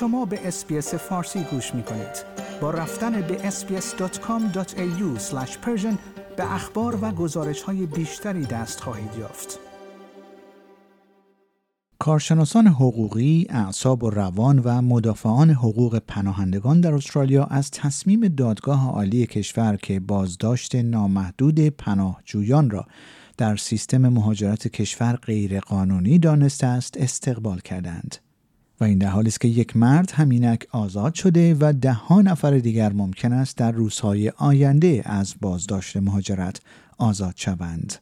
شما به اسپیس فارسی گوش می کنید. با رفتن به sbs.com.au به اخبار و گزارش های بیشتری دست خواهید یافت. کارشناسان حقوقی، اعصاب و روان و مدافعان حقوق پناهندگان در استرالیا از تصمیم دادگاه عالی کشور که بازداشت نامحدود پناهجویان را در سیستم مهاجرت کشور غیرقانونی دانسته است استقبال کردند. و این در حالی است که یک مرد همینک آزاد شده و ده ها نفر دیگر ممکن است در روزهای آینده از بازداشت مهاجرت آزاد شوند.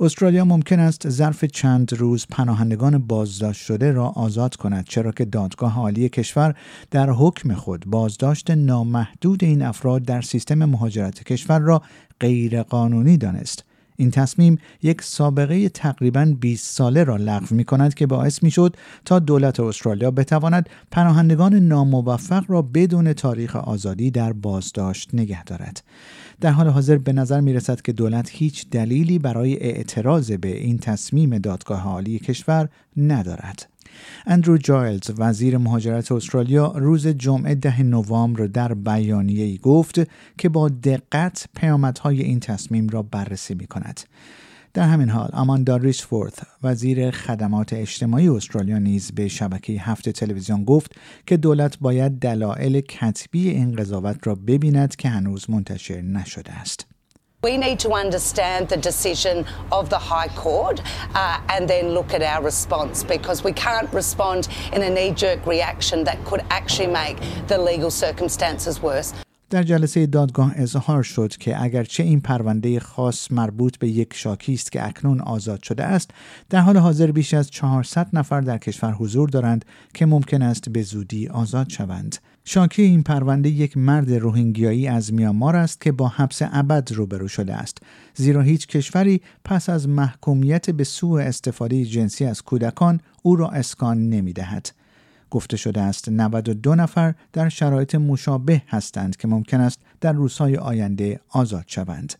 استرالیا ممکن است ظرف چند روز پناهندگان بازداشت شده را آزاد کند چرا که دادگاه عالی کشور در حکم خود بازداشت نامحدود این افراد در سیستم مهاجرت کشور را غیرقانونی دانست این تصمیم یک سابقه تقریبا 20 ساله را لغو می کند که باعث می شد تا دولت استرالیا بتواند پناهندگان ناموفق را بدون تاریخ آزادی در بازداشت نگه دارد. در حال حاضر به نظر می رسد که دولت هیچ دلیلی برای اعتراض به این تصمیم دادگاه عالی کشور ندارد. اندرو جایلز وزیر مهاجرت استرالیا روز جمعه ده نوامبر در بیانیه ای گفت که با دقت پیامدهای این تصمیم را بررسی می کند. در همین حال آماندا ریشفورث وزیر خدمات اجتماعی استرالیا نیز به شبکه هفت تلویزیون گفت که دولت باید دلایل کتبی این قضاوت را ببیند که هنوز منتشر نشده است. We need to understand the decision of the High Court uh, and then look at our response because we can't respond in a knee jerk reaction that could actually make the legal circumstances worse. در جلسه دادگاه اظهار شد که اگرچه این پرونده خاص مربوط به یک شاکی است که اکنون آزاد شده است در حال حاضر بیش از 400 نفر در کشور حضور دارند که ممکن است به زودی آزاد شوند شاکی این پرونده یک مرد روهینگیایی از میانمار است که با حبس ابد روبرو شده است زیرا هیچ کشوری پس از محکومیت به سوء استفاده جنسی از کودکان او را اسکان نمی دهد. گفته شده است 92 نفر در شرایط مشابه هستند که ممکن است در روزهای آینده آزاد شوند.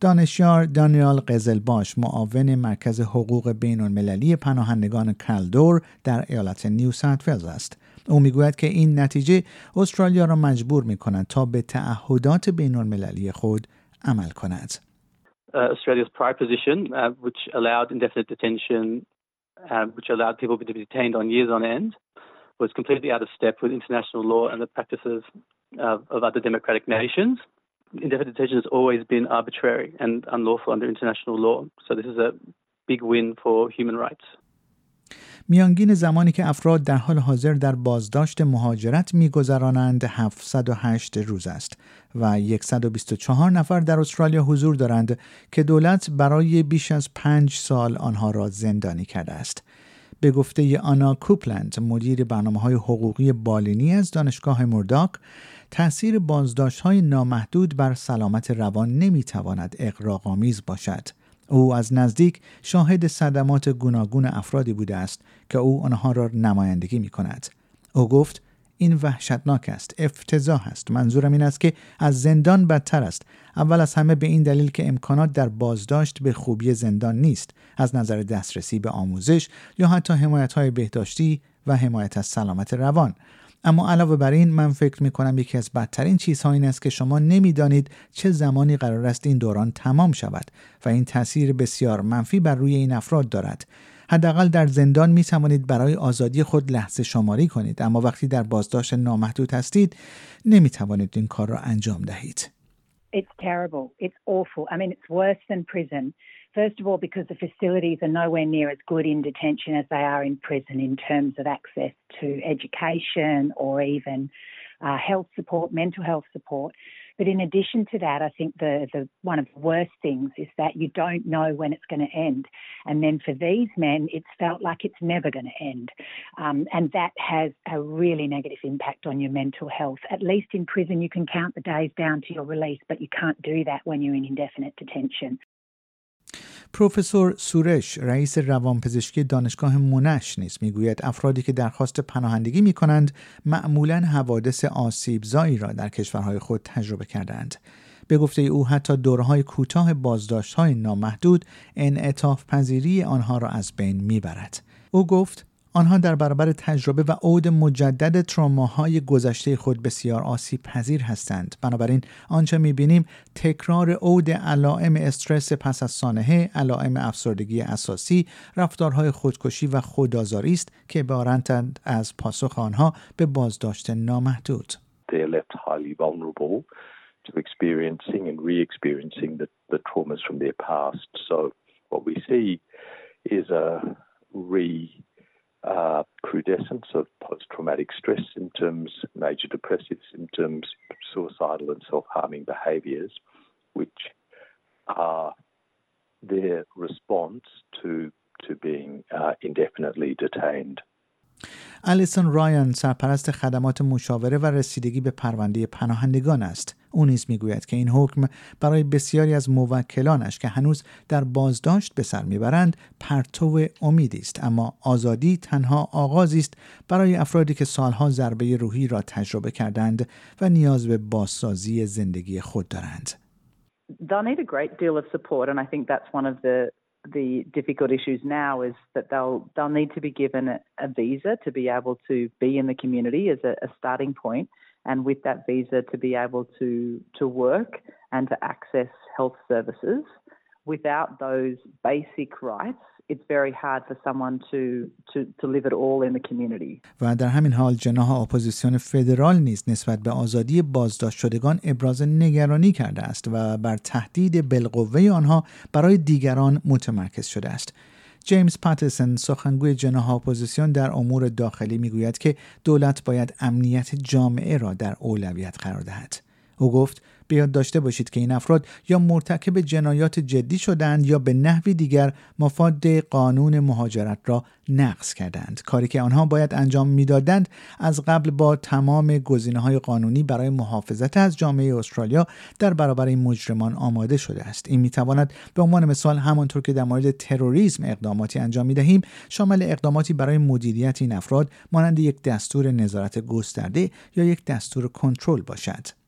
دانشیار دانیال قزلباش معاون مرکز حقوق بین المللی پناهندگان کلدور در ایالت نیو ساوت است. او می‌گوید که این نتیجه استرالیا را مجبور می کند تا به تعهدات بین المللی خود عمل کند. Uh, Australia's prior position, uh, which allowed indefinite detention, uh, which allowed people to be detained on years on end, was completely out of step with international law and the practices of other democratic nations. Indefinite detention has always been arbitrary and unlawful under international law. So this is a big win for human rights. میانگین زمانی که افراد در حال حاضر در بازداشت مهاجرت میگذرانند 708 روز است و 124 نفر در استرالیا حضور دارند که دولت برای بیش از پنج سال آنها را زندانی کرده است. به گفته آنا کوپلند مدیر برنامه های حقوقی بالینی از دانشگاه مرداک تاثیر بازداشت های نامحدود بر سلامت روان نمی‌تواند اقراق‌آمیز باشد او از نزدیک شاهد صدمات گوناگون افرادی بوده است که او آنها را نمایندگی می کند. او گفت این وحشتناک است. افتضاح است. منظورم این است که از زندان بدتر است. اول از همه به این دلیل که امکانات در بازداشت به خوبی زندان نیست. از نظر دسترسی به آموزش یا حتی حمایت های بهداشتی و حمایت از سلامت روان. اما علاوه بر این من فکر می کنم یکی از بدترین چیزها این است که شما نمی‌دانید چه زمانی قرار است این دوران تمام شود و این تاثیر بسیار منفی بر روی این افراد دارد. حداقل در زندان می توانید برای آزادی خود لحظه شماری کنید اما وقتی در بازداشت نامحدود هستید نمی توانید این کار را انجام دهید. It's terrible. It's awful. I mean, it's worse than prison. First of all, because the facilities are nowhere near as good in detention as they are in prison in terms of access to education or even uh, health support, mental health support. But in addition to that, I think the, the one of the worst things is that you don't know when it's going to end. And then for these men, it's felt like it's never going to end. Um, and that has a really negative impact on your mental health. At least in prison, you can count the days down to your release, but you can't do that when you're in indefinite detention. پروفسور سورش رئیس روانپزشکی دانشگاه مونش نیز می‌گوید افرادی که درخواست پناهندگی می کنند معمولا حوادث آسیبزایی را در کشورهای خود تجربه کردند به گفته او حتی دورهای کوتاه بازداشت های نامحدود انعطاف پذیری آنها را از بین می‌برد. او گفت آنها در برابر تجربه و عود مجدد تروماهای گذشته خود بسیار آسیب پذیر هستند. بنابراین آنچه می‌بینیم تکرار عود علائم استرس پس از سانحه علائم افسردگی اساسی رفتارهای خودکشی و خودآزاری است که بارند از پاسخ آنها به بازداشت نامحدود. To what we see is a re uh, crudescence of post traumatic stress symptoms, major depressive symptoms, suicidal and self harming behaviours, which are their response to, to being uh, indefinitely detained. الیسون رایان سرپرست خدمات مشاوره و رسیدگی به پرونده پناهندگان است. او نیز می‌گوید که این حکم برای بسیاری از موکلانش که هنوز در بازداشت به سر می‌برند پرتو امیدی است اما آزادی تنها آغازی است برای افرادی که سالها ضربه روحی را تجربه کردند و نیاز به بازسازی زندگی خود دارند. They'll a great deal of support and I think that's one of the the difficult issues now is that they'll they'll need to be given a, visa to be able to be in the community as a, a, starting point, and with that visa to be able to to work and to access health services. Without those basic rights, it's very hard for someone to, to, to live at all in the community. و در همین حال جناح اپوزیسیون فدرال نیز نسبت به آزادی بازداشت شدگان ابراز نگرانی کرده است و بر تهدید بالقوه آنها برای دیگران متمرکز شده است. جیمز پترسون سخنگوی جناح اپوزیسیون در امور داخلی می‌گوید که دولت باید امنیت جامعه را در اولویت قرار دهد. او گفت بیاد داشته باشید که این افراد یا مرتکب جنایات جدی شدند یا به نحوی دیگر مفاد قانون مهاجرت را نقض کردند. کاری که آنها باید انجام می‌دادند از قبل با تمام گزینه های قانونی برای محافظت از جامعه استرالیا در برابر این مجرمان آماده شده است. این می‌تواند به عنوان مثال همانطور که در مورد تروریسم اقداماتی انجام می دهیم شامل اقداماتی برای مدیریت این افراد مانند یک دستور نظارت گسترده یا یک دستور کنترل باشد.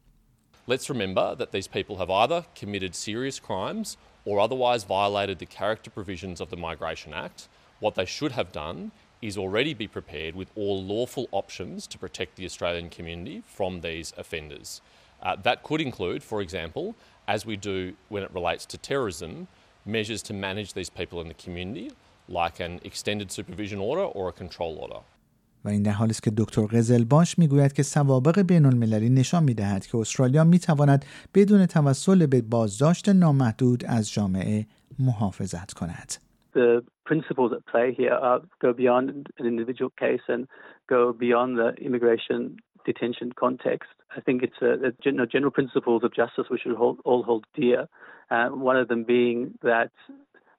Let's remember that these people have either committed serious crimes or otherwise violated the character provisions of the Migration Act. What they should have done is already be prepared with all lawful options to protect the Australian community from these offenders. Uh, that could include, for example, as we do when it relates to terrorism, measures to manage these people in the community, like an extended supervision order or a control order. و این در حالی است که دکتر قزلباش می‌گوید که سوابق بین المللی نشان می‌دهد که استرالیا می‌تواند بدون توسل به بازداشت نامحدود از جامعه محافظت کند. The principles at play here are, go beyond an individual case and go beyond the immigration detention context. I think it's a, a general, general principles of justice we should hold, all hold dear. Uh, one of them being that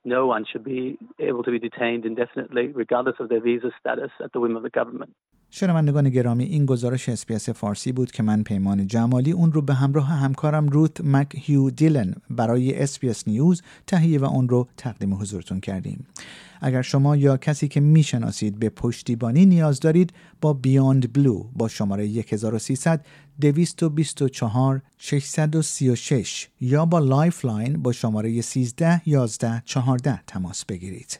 no one should be able to be detained indefinitely, regardless of their visa status, at the whim of the government. شنوندگان گرامی این گزارش SBS فارسی بود که من پیمان جمالی اون رو به همراه همکارم روت مک هیو دیلن برای SBS News تهیه و اون رو تقدیم حضورتون کردیم اگر شما یا کسی که می‌شناسید به پشتیبانی نیاز دارید با Beyond Blue با شماره 1300 224 636 یا با Lifeline با شماره 13 11 14 تماس بگیرید.